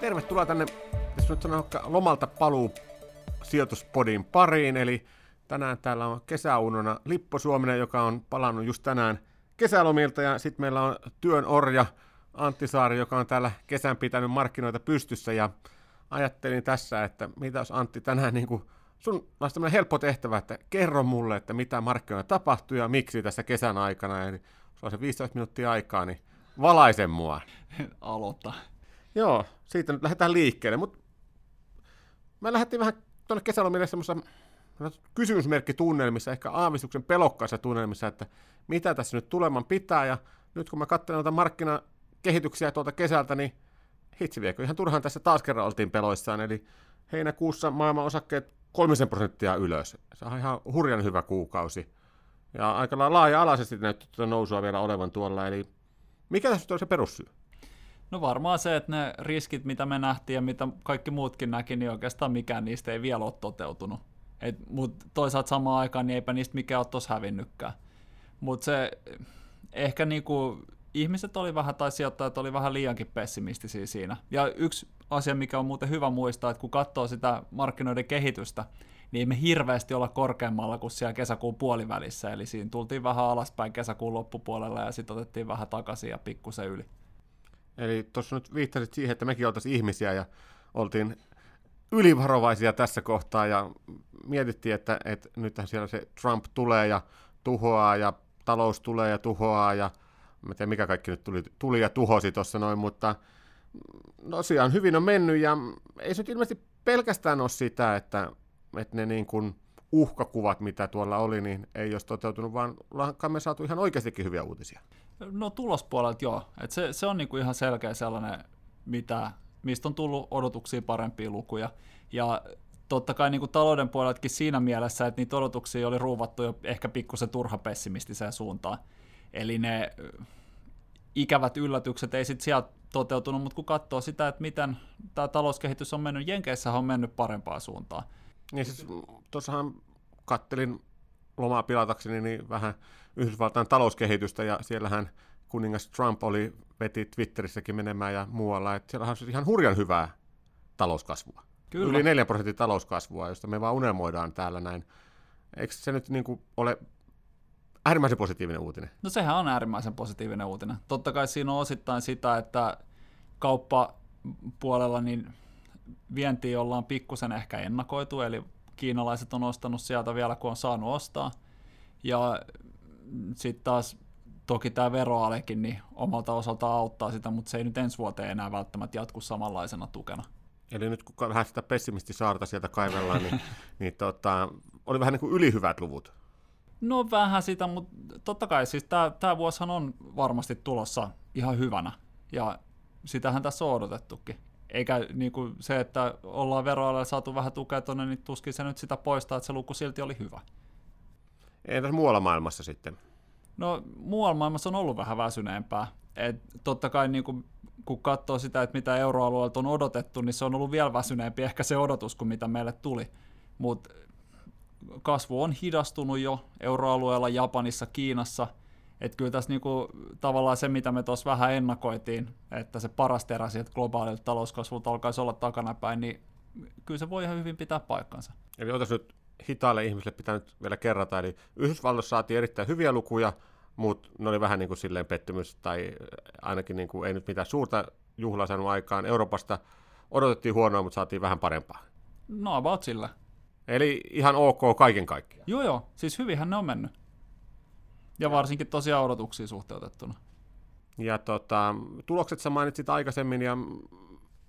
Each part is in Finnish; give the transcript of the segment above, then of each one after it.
Tervetuloa tänne, jos nyt sanoo, lomalta paluu sijoituspodin pariin, eli tänään täällä on kesäunona Lippo Suominen, joka on palannut just tänään kesälomilta, ja sitten meillä on työn orja Antti Saari, joka on täällä kesän pitänyt markkinoita pystyssä, ja ajattelin tässä, että mitä jos Antti tänään niin kuin sun olisi tämmöinen helppo tehtävä, että kerro mulle, että mitä markkinoilla tapahtuu ja miksi tässä kesän aikana, eli jos on se 15 minuuttia aikaa, niin valaise mua. Aloita. Joo, siitä nyt lähdetään liikkeelle, mutta me lähdettiin vähän tuonne kesälomille semmoisessa kysymysmerkkitunnelmissa, ehkä aavistuksen pelokkaissa tunnelmissa, että mitä tässä nyt tuleman pitää, ja nyt kun mä katselen noita markkinakehityksiä tuolta kesältä, niin hitsi viekö, ihan turhaan tässä taas kerran oltiin peloissaan, eli heinäkuussa maailman osakkeet kolmisen prosenttia ylös. Se on ihan hurjan hyvä kuukausi. Ja aika laaja-alaisesti näyttää tuota nousua vielä olevan tuolla, eli mikä tässä on se perussyy? No varmaan se, että ne riskit, mitä me nähtiin ja mitä kaikki muutkin näki, niin oikeastaan mikään niistä ei vielä ole toteutunut. Mutta toisaalta samaan aikaan niin eipä niistä mikään ole tuossa hävinnytkään. Mutta se ehkä niinku, ihmiset oli vähän, tai sijoittajat oli vähän liiankin pessimistisiä siinä. Ja yksi asia, mikä on muuten hyvä muistaa, että kun katsoo sitä markkinoiden kehitystä, niin ei me hirveästi olla korkeammalla kuin siellä kesäkuun puolivälissä, eli siinä tultiin vähän alaspäin kesäkuun loppupuolella ja sitten otettiin vähän takaisin ja pikkusen yli. Eli tuossa nyt viittasit siihen, että mekin oltaisiin ihmisiä ja oltiin ylivarovaisia tässä kohtaa ja mietittiin, että, että nythän siellä se Trump tulee ja tuhoaa ja talous tulee ja tuhoaa ja mä tiedän mikä kaikki nyt tuli, tuli ja tuhosi tuossa noin, mutta tosiaan hyvin on mennyt ja ei se nyt ilmeisesti pelkästään ole sitä, että, että ne niin kuin uhkakuvat, mitä tuolla oli, niin ei olisi toteutunut, vaan ollaan me saatu ihan oikeastikin hyviä uutisia. No tulospuolelta joo. Et se, se on niinku ihan selkeä sellainen, mitä, mistä on tullut odotuksia parempia lukuja. Ja totta kai niinku talouden puoleltakin siinä mielessä, että niitä odotuksia oli ruuvattu jo ehkä pikkusen turha pessimistiseen suuntaan. Eli ne ikävät yllätykset ei sitten sieltä toteutunut, mutta kun katsoo sitä, että miten tämä talouskehitys on mennyt, Jenkeissä on mennyt parempaan suuntaan. Niin siis tuossahan kattelin lomaa pilatakseni niin vähän Yhdysvaltain talouskehitystä, ja siellähän kuningas Trump oli, veti Twitterissäkin menemään ja muualla, että siellä on ihan hurjan hyvää talouskasvua. Kyllä. Yli 4 prosentin talouskasvua, josta me vaan unelmoidaan täällä näin. Eikö se nyt niin kuin ole äärimmäisen positiivinen uutinen? No sehän on äärimmäisen positiivinen uutinen. Totta kai siinä on osittain sitä, että kauppapuolella niin vientiä ollaan pikkusen ehkä ennakoitu, eli kiinalaiset on ostanut sieltä vielä, kun on saanut ostaa. Ja sitten taas toki tämä veroalekin niin omalta osaltaan auttaa sitä, mutta se ei nyt ensi vuoteen enää välttämättä jatku samanlaisena tukena. Eli nyt kun vähän sitä pessimistisaarta sieltä kaivellaan, niin, niin tota, oli vähän niin kuin ylihyvät luvut. No vähän sitä, mutta totta kai siis tämä vuosihan on varmasti tulossa ihan hyvänä, ja sitähän tässä on odotettukin. Eikä niin kuin se, että ollaan veroalalla saatu vähän tukea tuonne, niin tuskin se nyt sitä poistaa, että se luku silti oli hyvä. Entäs muualla maailmassa sitten? No muualla maailmassa on ollut vähän väsyneempää. Et totta kai niin kuin, kun katsoo sitä, että mitä euroalueelta on odotettu, niin se on ollut vielä väsyneempi ehkä se odotus kuin mitä meille tuli. Mutta kasvu on hidastunut jo euroalueella, Japanissa, Kiinassa. Että kyllä tässä niinku, tavallaan se, mitä me tuossa vähän ennakoitiin, että se paras terä sieltä globaalilta talouskasvulta alkaisi olla takanapäin, niin kyllä se voi ihan hyvin pitää paikkansa. Eli otas nyt hitaalle ihmisille pitää nyt vielä kerrata, eli Yhdysvalloissa saatiin erittäin hyviä lukuja, mutta ne oli vähän niin kuin silleen pettymys, tai ainakin niin kuin ei nyt mitään suurta juhlaa saanut aikaan. Euroopasta odotettiin huonoa, mutta saatiin vähän parempaa. No about sillä. Eli ihan ok kaiken kaikkiaan. Joo joo, siis hyvinhän ne on mennyt. Ja varsinkin tosiaan odotuksiin suhteutettuna. Ja tota, tulokset sä mainitsit aikaisemmin, ja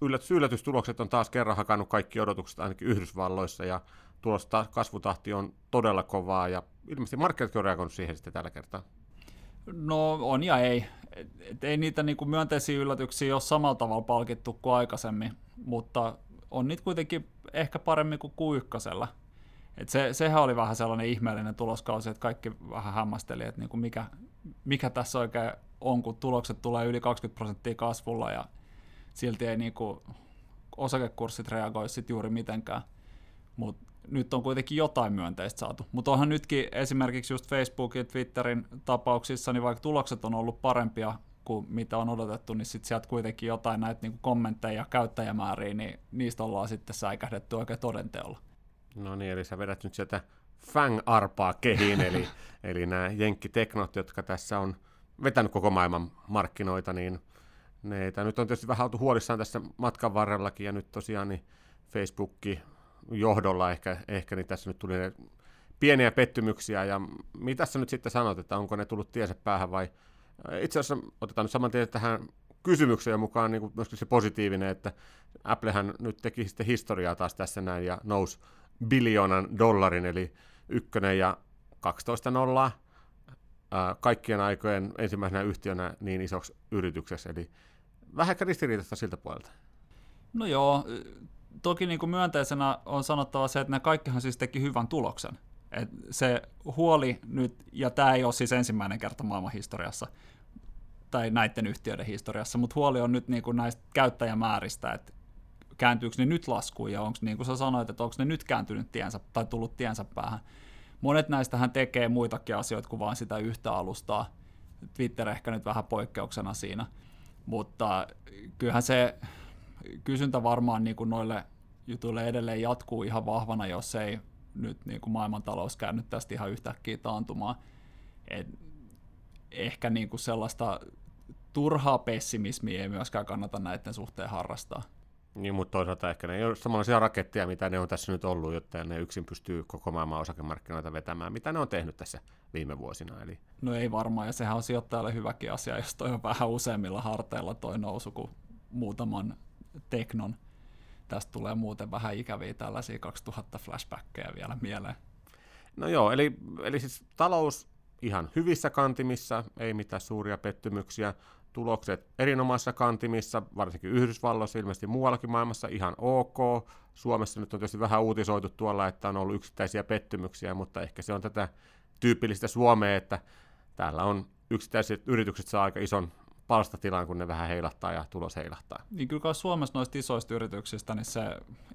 yllätys, yllätystulokset on taas kerran hakannut kaikki odotukset ainakin Yhdysvalloissa, ja tulosta kasvutahti on todella kovaa, ja ilmeisesti markkinatkin on reagoinut siihen sitten tällä kertaa. No on ja ei. Et ei niitä niinku myönteisiä yllätyksiä ole samalla tavalla palkittu kuin aikaisemmin, mutta on niitä kuitenkin ehkä paremmin kuin Q1. Et se, sehän oli vähän sellainen ihmeellinen tuloskausi, että kaikki vähän hämmästeli, että niinku mikä, mikä tässä oikein on, kun tulokset tulee yli 20 prosenttia kasvulla ja silti ei niinku osakekurssit reagoi sit juuri mitenkään. Mutta nyt on kuitenkin jotain myönteistä saatu. Mutta onhan nytkin esimerkiksi just Facebookin ja Twitterin tapauksissa, niin vaikka tulokset on ollut parempia kuin mitä on odotettu, niin sitten sieltä kuitenkin jotain näitä niin kommentteja ja käyttäjämääriä, niin niistä ollaan sitten säikähdetty oikein todenteolla. No niin, eli sä vedät nyt sieltä fang-arpaa kehiin, eli, eli nämä jenkkiteknot, jotka tässä on vetänyt koko maailman markkinoita, niin ne, nyt on tietysti vähän oltu huolissaan tässä matkan varrellakin, ja nyt tosiaan niin Facebookki johdolla ehkä, ehkä niin tässä nyt tuli ne pieniä pettymyksiä, ja mitä sä nyt sitten sanot, että onko ne tullut tiensä päähän vai itse asiassa otetaan nyt saman tien tähän kysymykseen mukaan niin myöskin se positiivinen, että Applehän nyt teki sitten historiaa taas tässä näin ja nousi biljoonan dollarin, eli ykkönen ja 12 nollaa kaikkien aikojen ensimmäisenä yhtiönä niin isoksi yrityksessä, eli vähän ehkä ristiriitaista siltä puolelta. No joo, toki niin kuin myönteisenä on sanottava se, että ne kaikkihan siis teki hyvän tuloksen. Et se huoli nyt, ja tämä ei ole siis ensimmäinen kerta maailman historiassa, tai näiden yhtiöiden historiassa, mutta huoli on nyt niin kuin näistä käyttäjämääristä, että kääntyykö ne nyt laskuun, ja onko, niin kuin sä sanoit, että onko ne nyt kääntynyt tiensä, tai tullut tiensä päähän. Monet näistähän tekee muitakin asioita kuin vain sitä yhtä alustaa. Twitter ehkä nyt vähän poikkeuksena siinä, mutta kyllähän se kysyntä varmaan niin kuin noille jutuille edelleen jatkuu ihan vahvana, jos ei nyt niin kuin maailmantalous käynyt tästä ihan yhtäkkiä taantumaan. Et ehkä niin kuin sellaista turhaa pessimismiä ei myöskään kannata näiden suhteen harrastaa. Niin, mutta toisaalta ehkä ne ei ole samanlaisia raketteja, mitä ne on tässä nyt ollut, jotta ne yksin pystyy koko maailman osakemarkkinoita vetämään, mitä ne on tehnyt tässä viime vuosina. Eli... No ei varmaan, ja sehän on sijoittajalle hyväkin asia, jos toi on vähän useimmilla harteilla toi nousu kuin muutaman teknon. Tästä tulee muuten vähän ikäviä tällaisia 2000 flashbackkejä vielä mieleen. No joo, eli, eli siis talous ihan hyvissä kantimissa, ei mitään suuria pettymyksiä tulokset erinomaisissa kantimissa, varsinkin Yhdysvalloissa, ilmeisesti muuallakin maailmassa ihan ok. Suomessa nyt on tietysti vähän uutisoitu tuolla, että on ollut yksittäisiä pettymyksiä, mutta ehkä se on tätä tyypillistä Suomea, että täällä on yksittäiset yritykset saa aika ison palstatilan, kun ne vähän heilahtaa ja tulos heilahtaa. Niin kyllä Suomessa noista isoista yrityksistä, niin se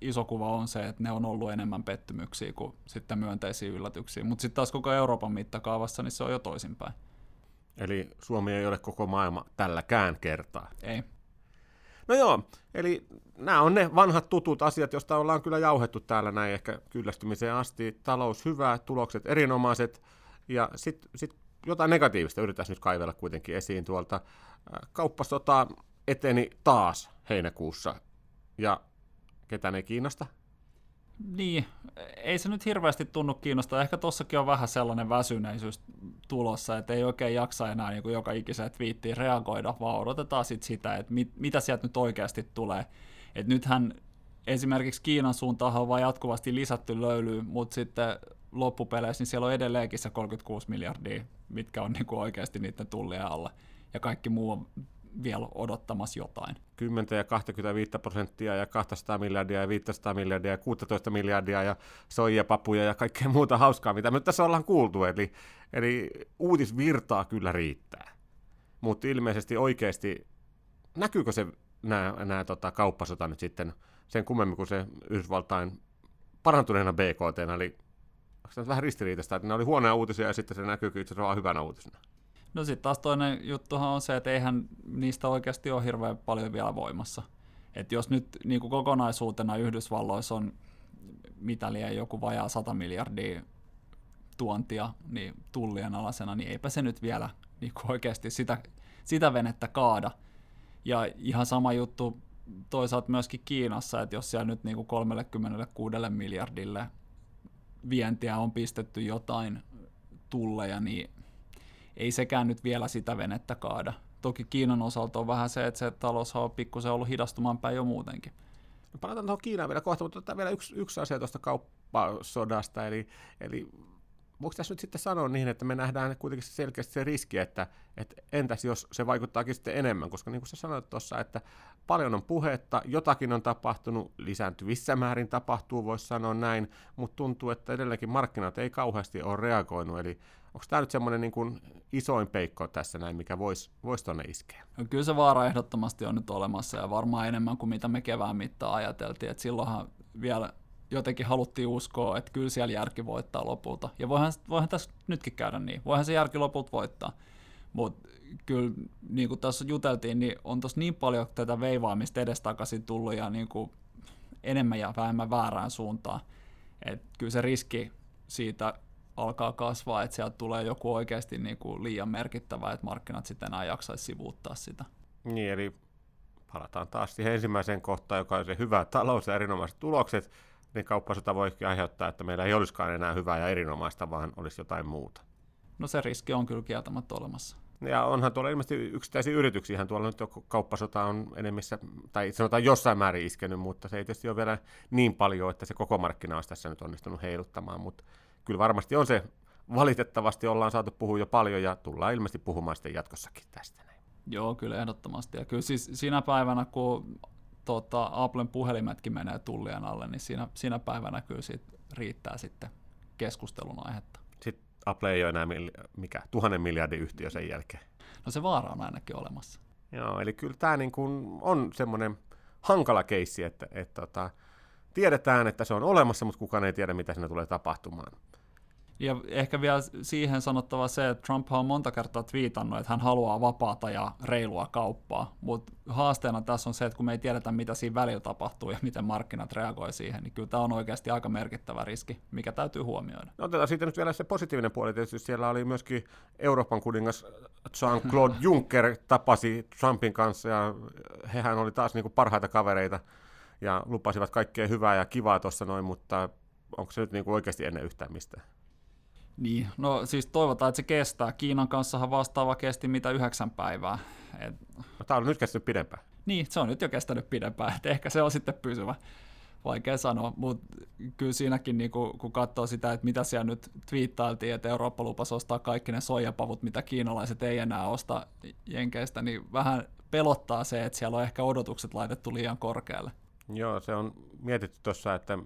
iso kuva on se, että ne on ollut enemmän pettymyksiä kuin sitten myönteisiä yllätyksiä. Mutta sitten taas koko Euroopan mittakaavassa, niin se on jo toisinpäin. Eli Suomi ei ole koko maailma tälläkään kertaa. Ei. No joo, eli nämä on ne vanhat tutut asiat, joista ollaan kyllä jauhettu täällä näin ehkä kyllästymiseen asti. Talous hyvä, tulokset erinomaiset ja sitten sit jotain negatiivista yritetään nyt kaivella kuitenkin esiin tuolta. Kauppasota eteni taas heinäkuussa ja ketään ei kiinnosta, niin, ei se nyt hirveästi tunnu kiinnostaa. Ehkä tossakin on vähän sellainen väsyneisyys tulossa, että ei oikein jaksa enää niin kuin joka ikiseen twiittiin reagoida, vaan odotetaan sit sitä, että mit, mitä sieltä nyt oikeasti tulee. Et nythän esimerkiksi Kiinan suuntaan on vain jatkuvasti lisätty löylyä, mutta sitten loppupeleissä niin siellä on edelleenkin se 36 miljardia, mitkä on niin kuin oikeasti niiden tullien alla. Ja kaikki muu on vielä odottamassa jotain. 10 ja 25 prosenttia ja 200 miljardia ja 500 miljardia ja 16 miljardia ja soijapapuja ja kaikkea muuta hauskaa, mitä me tässä ollaan kuultu. Eli, eli uutisvirtaa kyllä riittää. Mutta ilmeisesti oikeasti, näkyykö se nämä, tota, kauppasota nyt sitten sen kummemmin kuin se Yhdysvaltain parantuneena BKT, eli onko vähän ristiriitaista, että ne oli huonoja uutisia ja sitten se näkyy itse asiassa hyvänä uutisena? No sitten taas toinen juttuhan on se, että eihän niistä oikeasti ole hirveän paljon vielä voimassa. Et jos nyt niin kuin kokonaisuutena Yhdysvalloissa on mitä liian joku vajaa 100 miljardia tuontia niin tullien alasena, niin eipä se nyt vielä niin kuin oikeasti sitä, sitä venettä kaada. Ja ihan sama juttu toisaalta myöskin Kiinassa, että jos siellä nyt niin kuin 36 miljardille vientiä on pistetty jotain tulleja, niin ei sekään nyt vielä sitä venettä kaada. Toki Kiinan osalta on vähän se, että se talous on pikkusen ollut hidastumaan päin jo muutenkin. No palataan tuohon Kiinaan vielä kohta, mutta vielä yksi, yksi asia tuosta kauppasodasta, eli, eli voiko tässä nyt sitten sanoa niin, että me nähdään kuitenkin selkeästi se riski, että, että entäs jos se vaikuttaakin sitten enemmän, koska niin kuin sä sanoit tuossa, että paljon on puhetta, jotakin on tapahtunut, lisääntyvissä määrin tapahtuu, voisi sanoa näin, mutta tuntuu, että edelleenkin markkinat ei kauheasti ole reagoinut, eli onko tämä nyt semmoinen niin kuin isoin peikko tässä näin, mikä voisi vois tuonne iskeä? No, kyllä se vaara ehdottomasti on nyt olemassa ja varmaan enemmän kuin mitä me kevään mittaan ajateltiin, että silloinhan vielä jotenkin haluttiin uskoa, että kyllä siellä järki voittaa lopulta. Ja voihan, voihan tässä nytkin käydä niin. Voihan se järki lopulta voittaa. Mutta kyllä, niin kuin tässä juteltiin, niin on tuossa niin paljon tätä veivaamista edestakaisin tullut ja niin kuin enemmän ja vähemmän väärään suuntaan. Että kyllä se riski siitä alkaa kasvaa, että sieltä tulee joku oikeasti niin kuin liian merkittävä, että markkinat sitten enää jaksaisi sivuuttaa sitä. Niin, eli palataan taas siihen ensimmäiseen kohtaan, joka on se hyvä talous ja erinomaiset tulokset, niin kauppasota voikin aiheuttaa, että meillä ei olisikaan enää hyvää ja erinomaista, vaan olisi jotain muuta. No se riski on kyllä kieltämättä olemassa. Ja onhan tuolla ilmeisesti yksittäisiä yrityksiä, tuolla nyt kauppasota on enemmissä, tai sanotaan jossain määrin iskenyt, mutta se ei tietysti ole vielä niin paljon, että se koko markkina olisi tässä nyt onnistunut heiluttamaan, mutta kyllä varmasti on se, valitettavasti ollaan saatu puhua jo paljon ja tullaan ilmeisesti puhumaan sitten jatkossakin tästä. Näin. Joo, kyllä ehdottomasti. Ja kyllä siis siinä päivänä, kun tota, Applen puhelimetkin menee tullien alle, niin siinä, siinä päivänä kyllä siitä riittää sitten keskustelun aihetta. Sitten Apple ei ole enää mikä, tuhannen miljardin yhtiö sen jälkeen. No se vaara on ainakin olemassa. Joo, eli kyllä tämä niin kuin on semmoinen hankala keissi, että, että, että tota, tiedetään, että se on olemassa, mutta kukaan ei tiedä, mitä siinä tulee tapahtumaan. Ja ehkä vielä siihen sanottava se, että Trump on monta kertaa twiitannut, että hän haluaa vapaata ja reilua kauppaa, mutta haasteena tässä on se, että kun me ei tiedetä, mitä siinä välillä tapahtuu ja miten markkinat reagoi siihen, niin kyllä tämä on oikeasti aika merkittävä riski, mikä täytyy huomioida. No otetaan siitä nyt vielä se positiivinen puoli, tietysti siellä oli myöskin Euroopan kuningas Jean-Claude Juncker tapasi Trumpin kanssa ja hehän oli taas niin kuin parhaita kavereita ja lupasivat kaikkea hyvää ja kivaa tuossa noin, mutta onko se nyt niin kuin oikeasti ennen yhtään mistään? Niin, no siis toivotaan, että se kestää. Kiinan kanssahan vastaava kesti mitä yhdeksän päivää. Et... No, tämä on nyt kestänyt pidempään. Niin, se on nyt jo kestänyt pidempään, että ehkä se on sitten pysyvä. Vaikea sanoa, mutta kyllä siinäkin, niin kun, kun katsoo sitä, että mitä siellä nyt twiittailtiin, että Eurooppa lupasi ostaa kaikki ne soijapavut, mitä kiinalaiset ei enää osta Jenkeistä, niin vähän pelottaa se, että siellä on ehkä odotukset laitettu liian korkealle. Joo, se on mietitty tuossa, että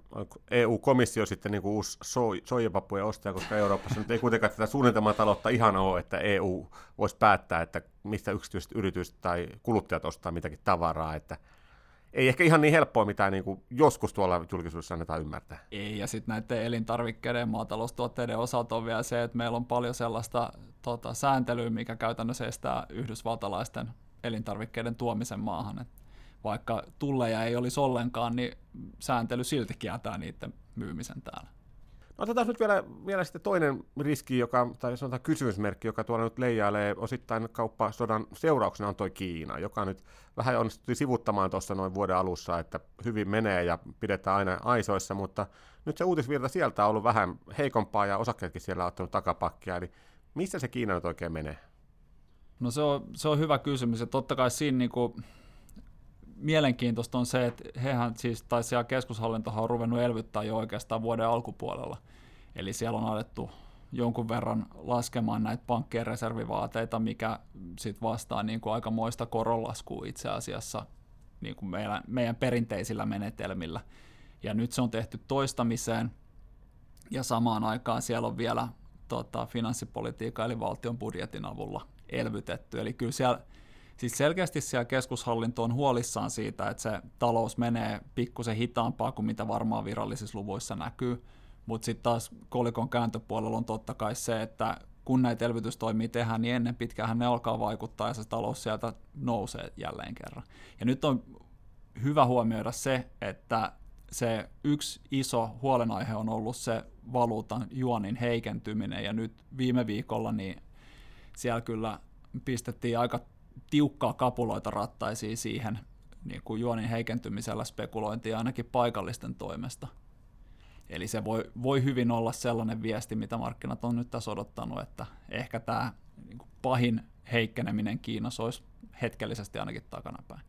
EU-komissio sitten niin uusi so- soijapappujen ostaja, koska Euroopassa nyt ei kuitenkaan tätä suunnitelmataloutta ihan ole, että EU voisi päättää, että mistä yksityiset yritykset tai kuluttajat ostaa mitäkin tavaraa, että ei ehkä ihan niin helppoa, mitä niin kuin joskus tuolla julkisuudessa annetaan ymmärtää. Ei, ja sitten näiden elintarvikkeiden ja maataloustuotteiden osalta on vielä se, että meillä on paljon sellaista tota, sääntelyä, mikä käytännössä estää yhdysvaltalaisten elintarvikkeiden tuomisen maahan. Et vaikka tulleja ei olisi ollenkaan, niin sääntely silti kieltää niiden myymisen täällä. No otetaan nyt vielä, vielä sitten toinen riski, joka, tai sanotaan kysymysmerkki, joka tuolla nyt leijailee osittain kauppasodan seurauksena on toi Kiina, joka nyt vähän onnistui sivuttamaan tuossa noin vuoden alussa, että hyvin menee ja pidetään aina aisoissa, mutta nyt se uutisvirta sieltä on ollut vähän heikompaa ja osakkeetkin siellä on ottanut takapakkia, eli missä se Kiina nyt oikein menee? No se on, se on hyvä kysymys, ja totta kai siinä niin kuin mielenkiintoista on se, että hehän siis, tai siellä keskushallintohan on ruvennut elvyttää jo oikeastaan vuoden alkupuolella. Eli siellä on alettu jonkun verran laskemaan näitä pankkien reservivaateita, mikä sitten vastaa niin kuin aikamoista koronlaskua itse asiassa niin kuin meidän, meidän perinteisillä menetelmillä. Ja nyt se on tehty toistamiseen, ja samaan aikaan siellä on vielä tota, finanssipolitiikan eli valtion budjetin avulla elvytetty. Eli kyllä siellä siis selkeästi siellä keskushallinto on huolissaan siitä, että se talous menee pikkusen hitaampaa kuin mitä varmaan virallisissa luvuissa näkyy, mutta sitten taas kolikon kääntöpuolella on totta kai se, että kun näitä elvytystoimia tehdään, niin ennen pitkään ne alkaa vaikuttaa ja se talous sieltä nousee jälleen kerran. Ja nyt on hyvä huomioida se, että se yksi iso huolenaihe on ollut se valuutan juonin heikentyminen, ja nyt viime viikolla niin siellä kyllä pistettiin aika tiukkaa kapuloita rattaisiin siihen niin kuin juonin heikentymisellä spekulointia ainakin paikallisten toimesta. Eli se voi, voi hyvin olla sellainen viesti, mitä markkinat on nyt tässä odottanut, että ehkä tämä niin kuin pahin heikkeneminen Kiinassa olisi hetkellisesti ainakin takanapäin.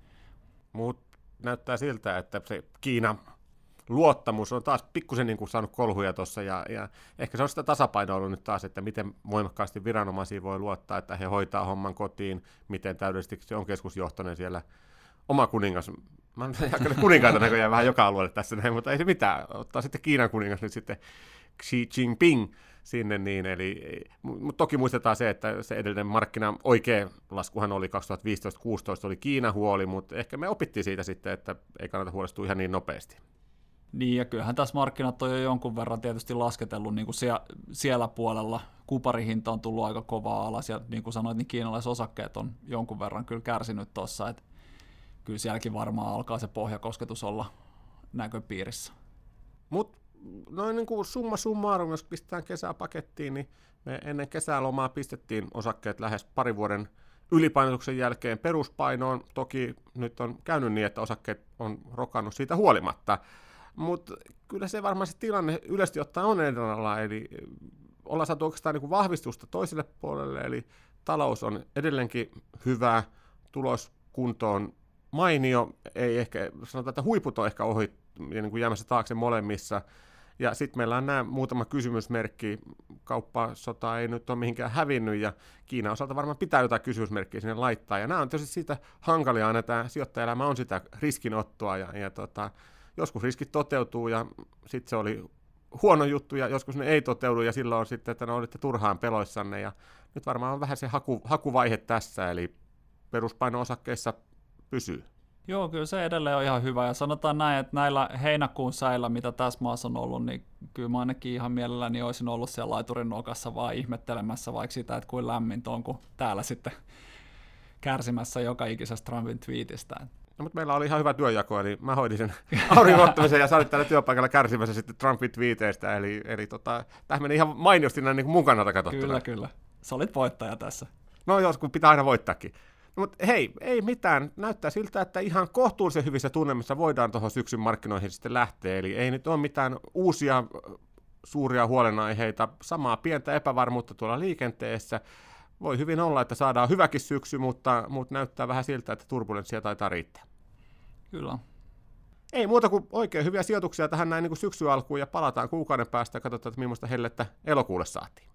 Mutta näyttää siltä, että se Kiina luottamus on taas pikkusen niin kuin saanut kolhuja tuossa, ja, ja ehkä se on sitä tasapainoa ollut nyt taas, että miten voimakkaasti viranomaisia voi luottaa, että he hoitaa homman kotiin, miten täydellisesti se on keskusjohtoinen siellä oma kuningas. Mä en kuninkaita näköjään vähän joka alueelle tässä näin, mutta ei se mitään. Ottaa sitten Kiinan kuningas nyt sitten Xi Jinping sinne, niin, eli, mutta toki muistetaan se, että se edellinen markkina oikea laskuhan oli 2015-2016, oli Kiina huoli, mutta ehkä me opittiin siitä sitten, että ei kannata huolestua ihan niin nopeasti. Niin, ja kyllähän tässä markkinat on jo jonkun verran tietysti lasketellut niin kuin siellä, puolella. Kuparihinta on tullut aika kovaa alas, ja niin kuin sanoit, niin kiinalaisosakkeet on jonkun verran kyllä kärsinyt tuossa, että kyllä sielläkin varmaan alkaa se pohjakosketus olla näköpiirissä. Mutta noin niin kuin summa summarum, jos pistetään kesää pakettiin, niin me ennen kesälomaa pistettiin osakkeet lähes pari vuoden ylipainotuksen jälkeen peruspainoon. Toki nyt on käynyt niin, että osakkeet on rokannut siitä huolimatta. Mutta kyllä se varmaan se tilanne yleisesti ottaen on edellä, eli ollaan saatu oikeastaan niin kuin vahvistusta toiselle puolelle, eli talous on edelleenkin hyvä, tuloskunto on mainio, ei ehkä, sanotaan, että huiput on ehkä ohi niin kuin jäämässä taakse molemmissa, ja sitten meillä on nämä muutama kysymysmerkki. Kauppasota ei nyt ole mihinkään hävinnyt ja Kiinan osalta varmaan pitää jotain kysymysmerkkiä sinne laittaa. Ja nämä on tietysti siitä hankalia, aina tämä sijoittajaelämä on sitä riskinottoa ja, ja tota, joskus riskit toteutuu ja sitten se oli huono juttu ja joskus ne ei toteudu ja silloin on sitten, että ne olitte turhaan peloissanne ja nyt varmaan on vähän se haku, hakuvaihe tässä, eli peruspaino-osakkeissa pysyy. Joo, kyllä se edelleen on ihan hyvä. Ja sanotaan näin, että näillä heinäkuun säillä, mitä tässä maassa on ollut, niin kyllä mä ainakin ihan mielelläni olisin ollut siellä laiturin nokassa vaan ihmettelemässä vaikka sitä, että kuin lämmintä on, kun täällä sitten kärsimässä joka ikisestä Trumpin twiitistä. No, mutta meillä oli ihan hyvä työjako, eli mä hoidin sen aurinko ja sä olit täällä työpaikalla kärsimässä sitten Trumpin twiiteistä, eli, eli tota, tämä meni ihan mainiosti näin niin mun kannalta katsottuna. Kyllä, kyllä. Sä olit voittaja tässä. No jos, kun pitää aina voittaakin. No, mutta hei, ei mitään. Näyttää siltä, että ihan kohtuullisen hyvissä tunnelmissa voidaan tuohon syksyn markkinoihin sitten lähteä. Eli ei nyt ole mitään uusia suuria huolenaiheita, samaa pientä epävarmuutta tuolla liikenteessä. Voi hyvin olla, että saadaan hyväkin syksy, mutta, mutta näyttää vähän siltä, että turbulenssia taitaa riittää. Kyllä. Ei muuta kuin oikein hyviä sijoituksia tähän näin niin syksy alkuun ja palataan kuukauden päästä ja katsotaan, että millaista hellettä elokuulle saatiin.